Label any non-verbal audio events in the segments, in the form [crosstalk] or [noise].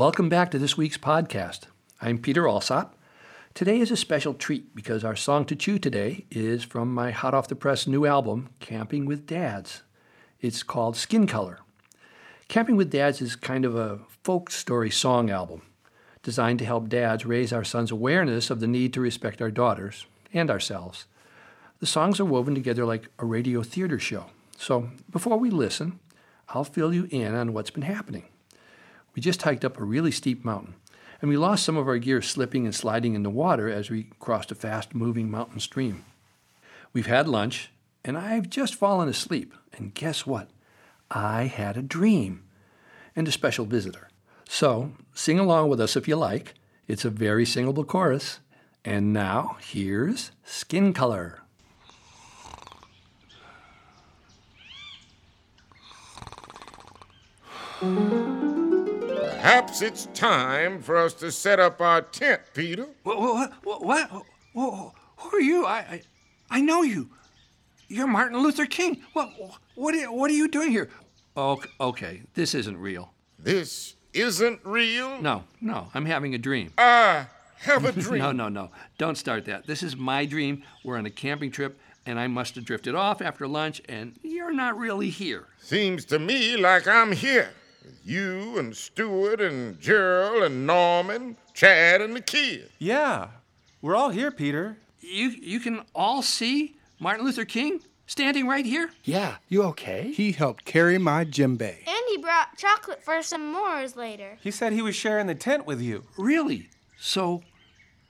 Welcome back to this week's podcast. I'm Peter Alsop. Today is a special treat because our song to chew today is from my hot off the press new album, Camping with Dads. It's called Skin Color. Camping with Dads is kind of a folk story song album designed to help dads raise our sons' awareness of the need to respect our daughters and ourselves. The songs are woven together like a radio theater show. So before we listen, I'll fill you in on what's been happening. We just hiked up a really steep mountain, and we lost some of our gear slipping and sliding in the water as we crossed a fast moving mountain stream. We've had lunch, and I've just fallen asleep. And guess what? I had a dream and a special visitor. So sing along with us if you like. It's a very singable chorus. And now here's Skin Color. [sighs] [sighs] [sighs] Perhaps it's time for us to set up our tent, Peter. What? What? what, what who are you? I, I, I know you. You're Martin Luther King. What? What? Are, what are you doing here? Okay, okay, this isn't real. This isn't real? No, no, I'm having a dream. I have a [laughs] dream. no, no, no. Don't start that. This is my dream. We're on a camping trip, and I must have drifted off after lunch, and you're not really here. Seems to me like I'm here. You and Stuart and Gerald and Norman, Chad and the kid. Yeah, we're all here, Peter. You you can all see Martin Luther King standing right here? Yeah, you okay? He helped carry my djembe. And he brought chocolate for some s'mores later. He said he was sharing the tent with you. Really? So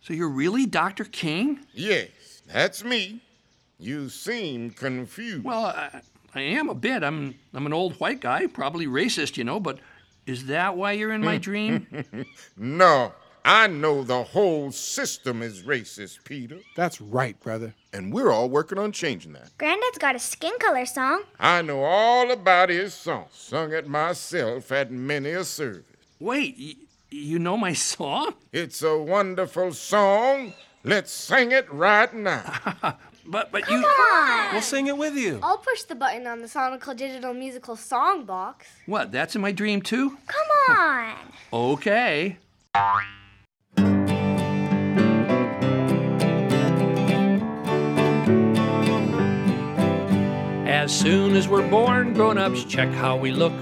so you're really Dr. King? Yes, that's me. You seem confused. Well, I, I am a bit. I'm I'm an old white guy, probably racist, you know, but is that why you're in my hmm. dream? [laughs] no. I know the whole system is racist, Peter. That's right, brother. And we're all working on changing that. Granddad's got a skin color song. I know all about his song. Sung it myself at many a service. Wait, y- you know my song? It's a wonderful song. Let's sing it right now. [laughs] But but Come you on! We'll sing it with you. I'll push the button on the Sonical Digital Musical Song box. what? That's in my dream too? Come on! Okay. As soon as we're born, grown-ups check how we look.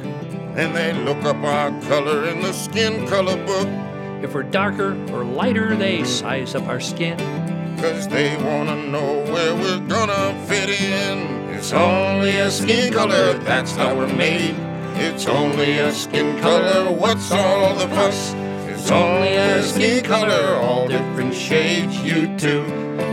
and they look up our color in the skin color book. If we're darker or lighter, they size up our skin. Cause they wanna know where we're gonna fit in. It's only a skin color, that's how we're made. It's only a skin color, what's all the fuss? It's only a skin color, all different shades, you too.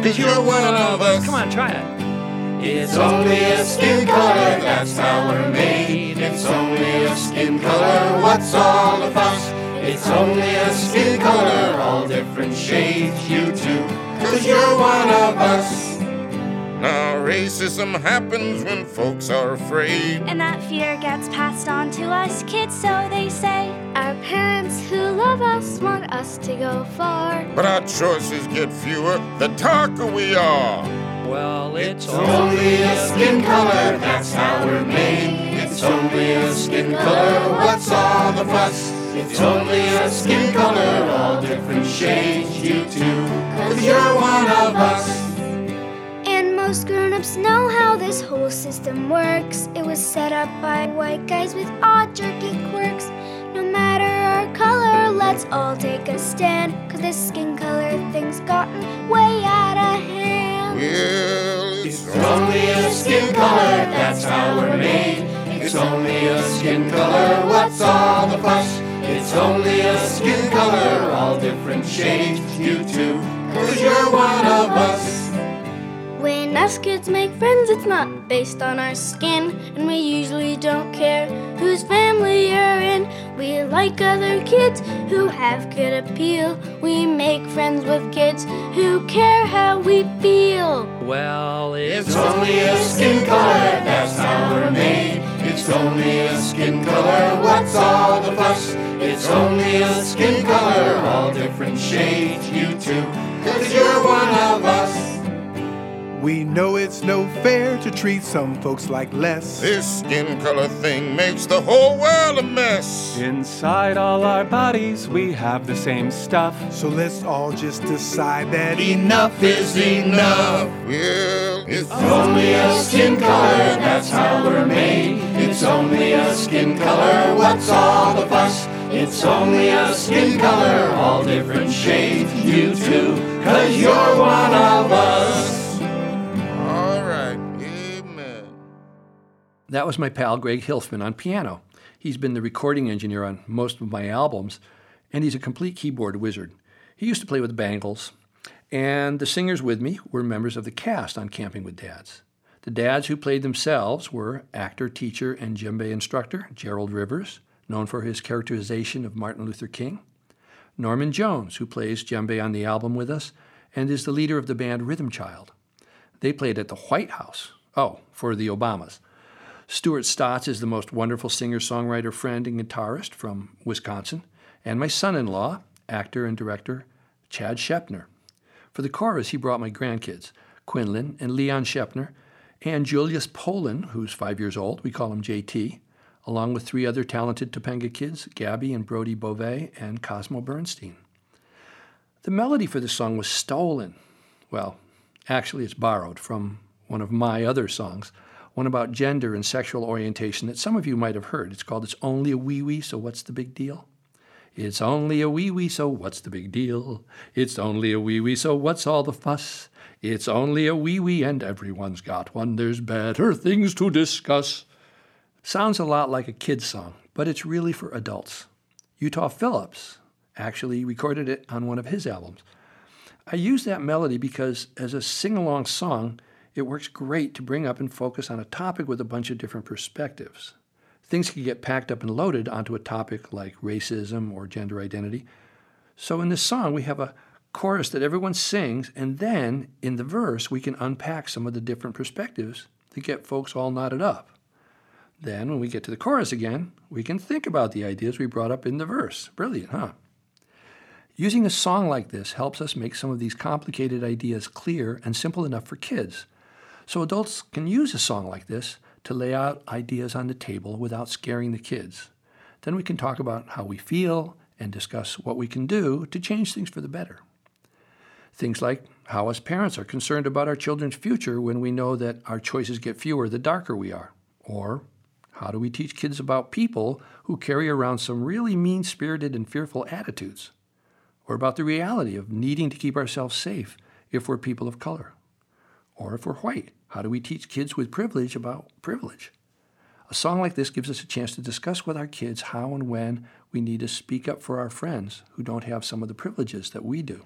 Cause you're one of us. Come on, try it. It's only a skin color, that's how we're made. It's only a skin color, what's all the fuss? It's only a skin color, all different shades, you too. Cause you're one of us. Now, racism happens when folks are afraid. And that fear gets passed on to us kids, so they say. Our parents who love us want us to go far. But our choices get fewer the darker we are. Well, it's only a skin color, that's how we're made. It's only a skin color, what's all the fuss? It's only a skin color, all different shades, you too. Cause you're one of us. And most grown-ups know how this whole system works. It was set up by white guys with odd jerky quirks. No matter our color, let's all take a stand. Cause this skin color thing's gotten way out of hand. Well, it's only a skin color, that's how we're made. It's only a skin color, what's all the fuss? It's only a skin color, all different shades, you too. Cause you're one of us. When us kids make friends, it's not based on our skin, and we usually don't care whose family you're in. We like other kids who have good appeal. We make friends with kids who care how we feel. well, it's It's only a skin color, that's how we're made. It's only a skin color, what's all the fuss? It's only a skin color, all different shades, you too. Cause you're one of us. We know it's no fair to treat some folks like less. This skin color thing makes the whole world a mess. Inside all our bodies, we have the same stuff. So let's all just decide that Enough is enough. Well, it's only a skin color, that's how we're made. It's only a skin color, what's all the fuss? It's only a skin color, all different shades. You too, cause you're one of us. All right, amen. That was my pal Greg Hilfman on piano. He's been the recording engineer on most of my albums, and he's a complete keyboard wizard. He used to play with the Bangles, and the singers with me were members of the cast on Camping with Dads. The dads who played themselves were actor, teacher, and djembe instructor Gerald Rivers, known for his characterization of Martin Luther King, Norman Jones, who plays djembe on the album with us and is the leader of the band Rhythm Child. They played at the White House. Oh, for the Obamas. Stuart Stotts is the most wonderful singer songwriter friend and guitarist from Wisconsin, and my son in law, actor and director Chad Shepner. For the chorus, he brought my grandkids, Quinlan and Leon Shepner, and Julius Poland, who's five years old, we call him JT, along with three other talented Topanga kids, Gabby and Brody Beauvais and Cosmo Bernstein. The melody for the song was stolen. Well, actually, it's borrowed from one of my other songs, one about gender and sexual orientation that some of you might have heard. It's called It's Only a Wee Wee, So What's the Big Deal? It's only a wee wee, so what's the big deal? It's only a wee wee, so what's all the fuss? It's only a wee wee, and everyone's got one. There's better things to discuss. Sounds a lot like a kid's song, but it's really for adults. Utah Phillips actually recorded it on one of his albums. I use that melody because, as a sing along song, it works great to bring up and focus on a topic with a bunch of different perspectives. Things can get packed up and loaded onto a topic like racism or gender identity. So, in this song, we have a chorus that everyone sings, and then in the verse, we can unpack some of the different perspectives to get folks all knotted up. Then, when we get to the chorus again, we can think about the ideas we brought up in the verse. Brilliant, huh? Using a song like this helps us make some of these complicated ideas clear and simple enough for kids. So adults can use a song like this to lay out ideas on the table without scaring the kids. Then we can talk about how we feel and discuss what we can do to change things for the better. Things like how us parents are concerned about our children's future when we know that our choices get fewer the darker we are. Or how do we teach kids about people who carry around some really mean spirited and fearful attitudes? Or about the reality of needing to keep ourselves safe if we're people of color? Or if we're white, how do we teach kids with privilege about privilege? A song like this gives us a chance to discuss with our kids how and when we need to speak up for our friends who don't have some of the privileges that we do.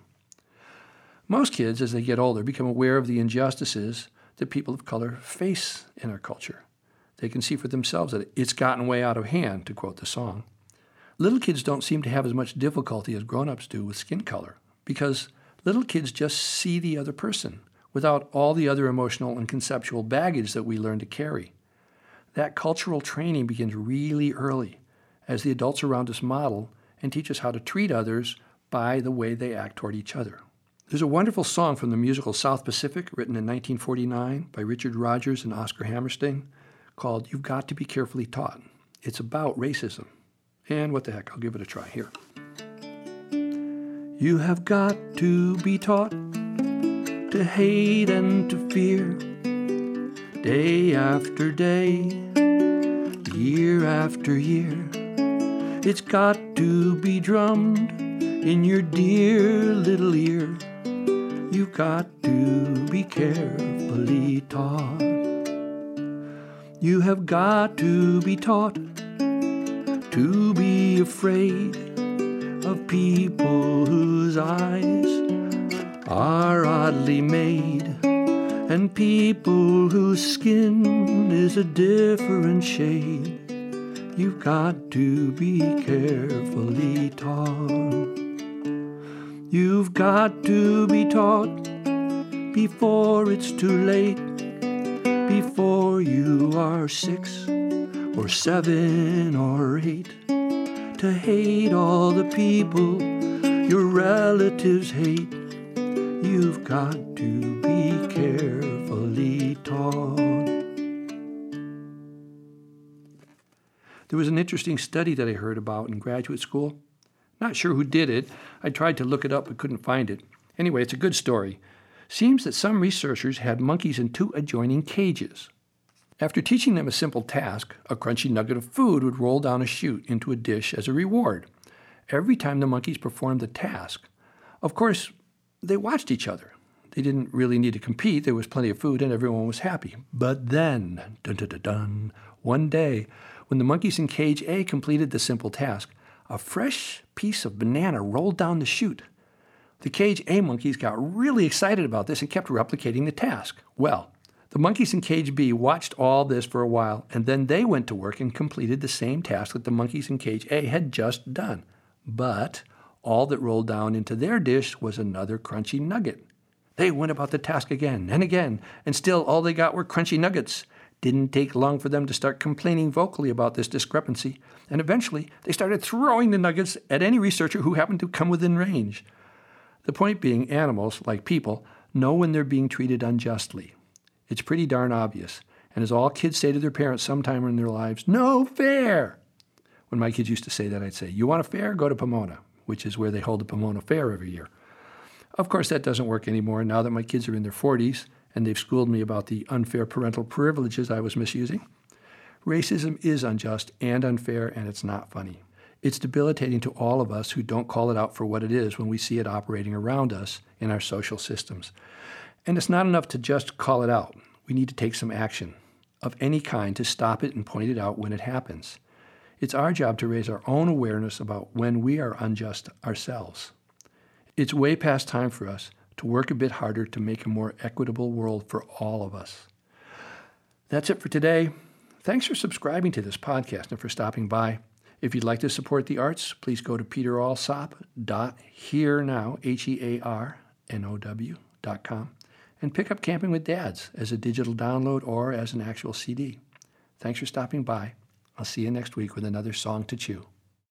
Most kids, as they get older, become aware of the injustices that people of color face in our culture. They can see for themselves that it's gotten way out of hand, to quote the song. Little kids don't seem to have as much difficulty as grown ups do with skin color because little kids just see the other person without all the other emotional and conceptual baggage that we learn to carry. That cultural training begins really early as the adults around us model and teach us how to treat others by the way they act toward each other. There's a wonderful song from the musical South Pacific, written in 1949 by Richard Rodgers and Oscar Hammerstein, called You've Got to Be Carefully Taught. It's about racism. And what the heck, I'll give it a try here. You have got to be taught to hate and to fear, day after day, year after year. It's got to be drummed in your dear little ear. You've got to be carefully taught. You have got to be taught to be afraid of people whose eyes are oddly made and people whose skin is a different shade. You've got to be carefully taught. You've got to be taught before it's too late, before you are six or seven or eight, to hate all the people your relatives hate. You've got to be carefully taught. There was an interesting study that I heard about in graduate school. Not sure who did it. I tried to look it up but couldn't find it. Anyway, it's a good story. Seems that some researchers had monkeys in two adjoining cages. After teaching them a simple task, a crunchy nugget of food would roll down a chute into a dish as a reward every time the monkeys performed the task. Of course, they watched each other. They didn't really need to compete. There was plenty of food and everyone was happy. But then, dun dun dun dun, one day, when the monkeys in cage A completed the simple task, a fresh piece of banana rolled down the chute. The cage A monkeys got really excited about this and kept replicating the task. Well, the monkeys in cage B watched all this for a while, and then they went to work and completed the same task that the monkeys in cage A had just done. But all that rolled down into their dish was another crunchy nugget. They went about the task again and again, and still all they got were crunchy nuggets. Didn't take long for them to start complaining vocally about this discrepancy, and eventually they started throwing the nuggets at any researcher who happened to come within range. The point being, animals, like people, know when they're being treated unjustly. It's pretty darn obvious, and as all kids say to their parents sometime in their lives, no fair! When my kids used to say that, I'd say, You want a fair? Go to Pomona, which is where they hold the Pomona Fair every year. Of course, that doesn't work anymore now that my kids are in their 40s and they've schooled me about the unfair parental privileges I was misusing. Racism is unjust and unfair, and it's not funny. It's debilitating to all of us who don't call it out for what it is when we see it operating around us in our social systems. And it's not enough to just call it out. We need to take some action of any kind to stop it and point it out when it happens. It's our job to raise our own awareness about when we are unjust ourselves. It's way past time for us to work a bit harder to make a more equitable world for all of us. That's it for today. Thanks for subscribing to this podcast and for stopping by. If you'd like to support the arts, please go to peteralsop.hearnow, H-E-A-R-N-O-W dot com, and pick up Camping with Dads as a digital download or as an actual CD. Thanks for stopping by. I'll see you next week with another song to chew.